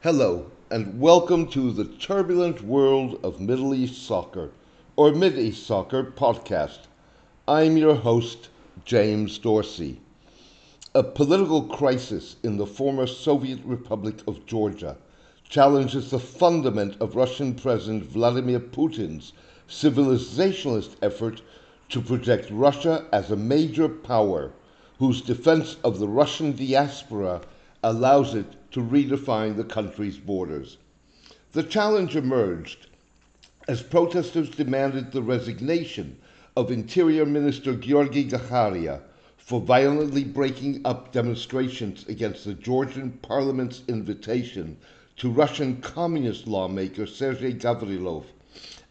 Hello, and welcome to the turbulent world of Middle East soccer, or Mid East Soccer podcast. I'm your host, James Dorsey. A political crisis in the former Soviet Republic of Georgia challenges the fundament of Russian President Vladimir Putin's civilizationalist effort to project Russia as a major power whose defense of the Russian diaspora allows it to redefine the country's borders. The challenge emerged as protesters demanded the resignation of Interior Minister Georgy Gakharia for violently breaking up demonstrations against the Georgian parliament's invitation to Russian communist lawmaker Sergei Gavrilov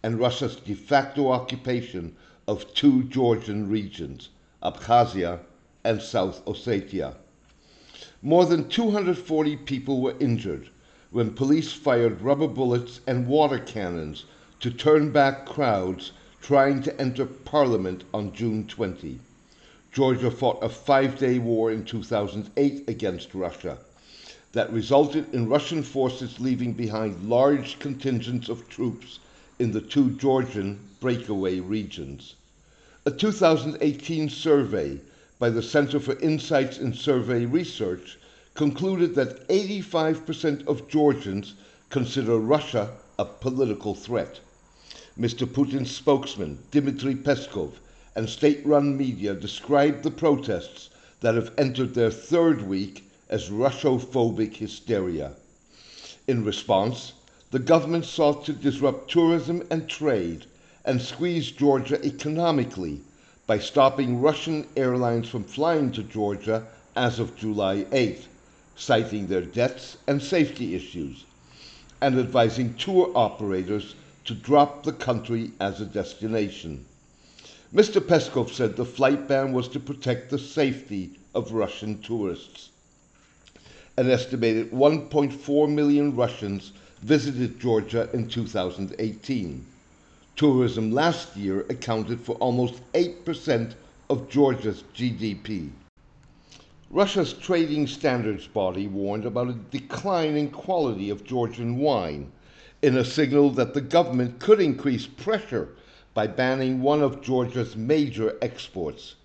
and Russia's de facto occupation of two Georgian regions, Abkhazia and South Ossetia. More than 240 people were injured when police fired rubber bullets and water cannons to turn back crowds trying to enter parliament on June 20. Georgia fought a five day war in 2008 against Russia that resulted in Russian forces leaving behind large contingents of troops in the two Georgian breakaway regions. A 2018 survey by the Center for Insights in Survey Research concluded that 85% of Georgians consider Russia a political threat. Mr. Putin's spokesman, Dmitry Peskov, and state run media described the protests that have entered their third week as Russophobic hysteria. In response, the government sought to disrupt tourism and trade and squeeze Georgia economically by stopping Russian airlines from flying to Georgia as of July 8, citing their debts and safety issues, and advising tour operators to drop the country as a destination. Mr. Peskov said the flight ban was to protect the safety of Russian tourists. An estimated 1.4 million Russians visited Georgia in 2018. Tourism last year accounted for almost 8% of Georgia's GDP. Russia's trading standards body warned about a decline in quality of Georgian wine in a signal that the government could increase pressure by banning one of Georgia's major exports.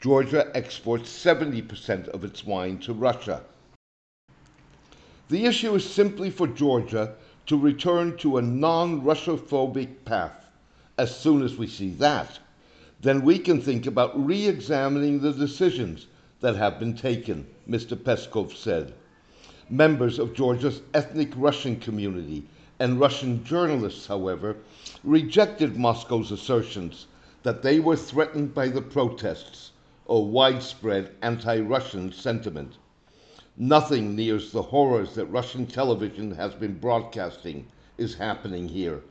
Georgia exports 70% of its wine to Russia. The issue is simply for Georgia to return to a non Russophobic path as soon as we see that, then we can think about re examining the decisions that have been taken, Mr. Peskov said. Members of Georgia's ethnic Russian community and Russian journalists, however, rejected Moscow's assertions that they were threatened by the protests or widespread anti Russian sentiment. Nothing nears the horrors that Russian television has been broadcasting is happening here.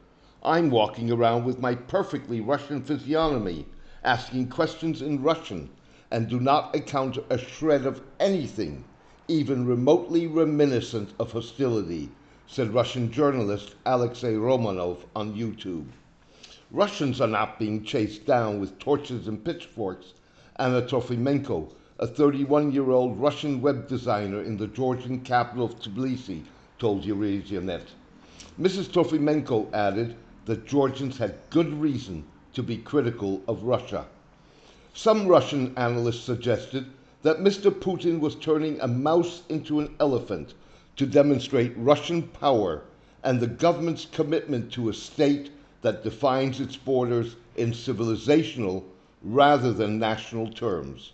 I'm walking around with my perfectly Russian physiognomy, asking questions in Russian, and do not encounter a shred of anything, even remotely reminiscent of hostility, said Russian journalist Alexei Romanov on YouTube. Russians are not being chased down with torches and pitchforks, Anna Trofimenko, a 31 year old Russian web designer in the Georgian capital of Tbilisi, told Eurasianet. Mrs. Trofimenko added that Georgians had good reason to be critical of Russia. Some Russian analysts suggested that Mr. Putin was turning a mouse into an elephant to demonstrate Russian power and the government's commitment to a state that defines its borders in civilizational rather than national terms.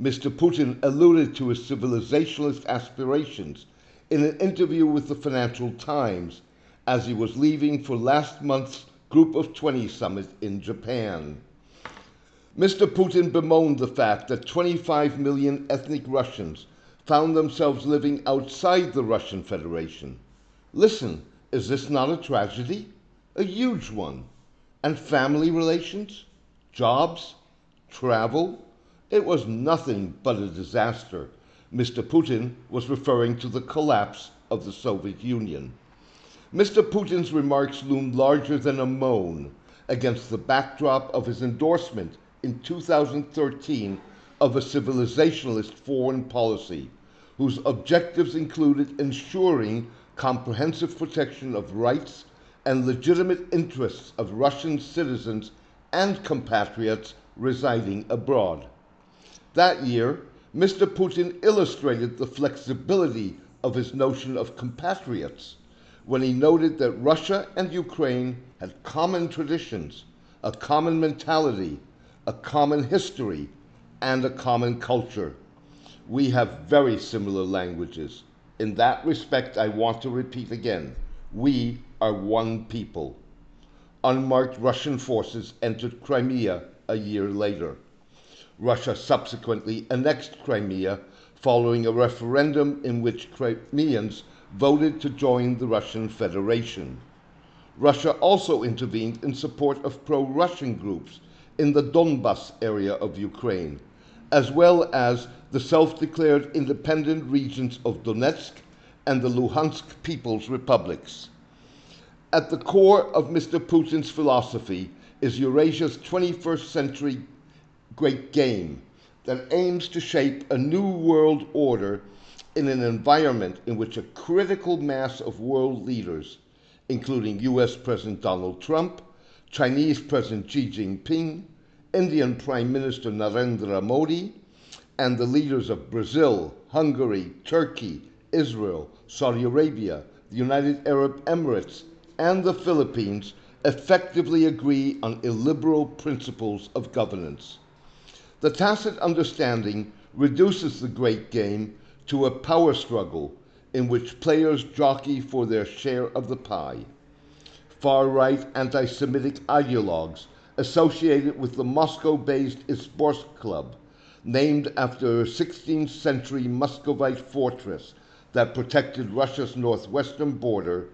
Mr. Putin alluded to his civilizationalist aspirations in an interview with the Financial Times as he was leaving for last month's Group of 20 summit in Japan. Mr. Putin bemoaned the fact that 25 million ethnic Russians found themselves living outside the Russian Federation. Listen, is this not a tragedy? A huge one. And family relations? Jobs? Travel? It was nothing but a disaster. Mr. Putin was referring to the collapse of the Soviet Union. Mr. Putin's remarks loomed larger than a moan against the backdrop of his endorsement in 2013 of a civilizationalist foreign policy, whose objectives included ensuring comprehensive protection of rights and legitimate interests of Russian citizens and compatriots residing abroad. That year, Mr. Putin illustrated the flexibility of his notion of compatriots when he noted that Russia and Ukraine had common traditions, a common mentality, a common history, and a common culture. We have very similar languages. In that respect, I want to repeat again we are one people. Unmarked Russian forces entered Crimea a year later. Russia subsequently annexed Crimea following a referendum in which Crimeans voted to join the Russian Federation. Russia also intervened in support of pro Russian groups in the Donbas area of Ukraine, as well as the self declared independent regions of Donetsk and the Luhansk People's Republics. At the core of Mr. Putin's philosophy is Eurasia's 21st century great game that aims to shape a new world order in an environment in which a critical mass of world leaders, including US President Donald Trump, Chinese President Xi Jinping, Indian Prime Minister Narendra Modi, and the leaders of Brazil, Hungary, Turkey, Israel, Saudi Arabia, the United Arab Emirates, and the Philippines effectively agree on illiberal principles of governance. The tacit understanding reduces the great game to a power struggle in which players jockey for their share of the pie. Far right anti Semitic ideologues associated with the Moscow based Izborsk Club, named after a 16th century Muscovite fortress that protected Russia's northwestern border,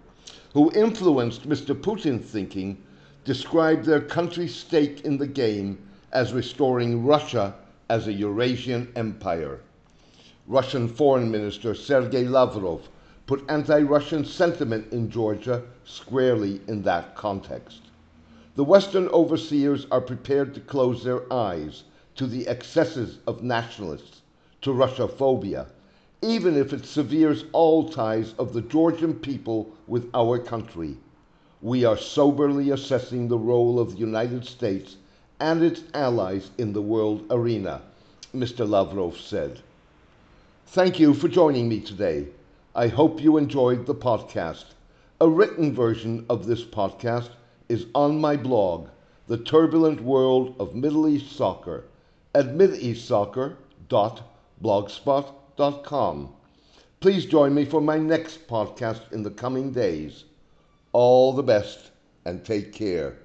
who influenced Mr. Putin's thinking, described their country's stake in the game as restoring Russia as a Eurasian empire. Russian Foreign Minister Sergei Lavrov put anti Russian sentiment in Georgia squarely in that context. The Western overseers are prepared to close their eyes to the excesses of nationalists, to Russophobia, even if it severes all ties of the Georgian people with our country. We are soberly assessing the role of the United States and its allies in the world arena, Mr. Lavrov said. Thank you for joining me today. I hope you enjoyed the podcast. A written version of this podcast is on my blog, The Turbulent World of Middle East Soccer, at mideastsoccer.blogspot.com. Please join me for my next podcast in the coming days. All the best and take care.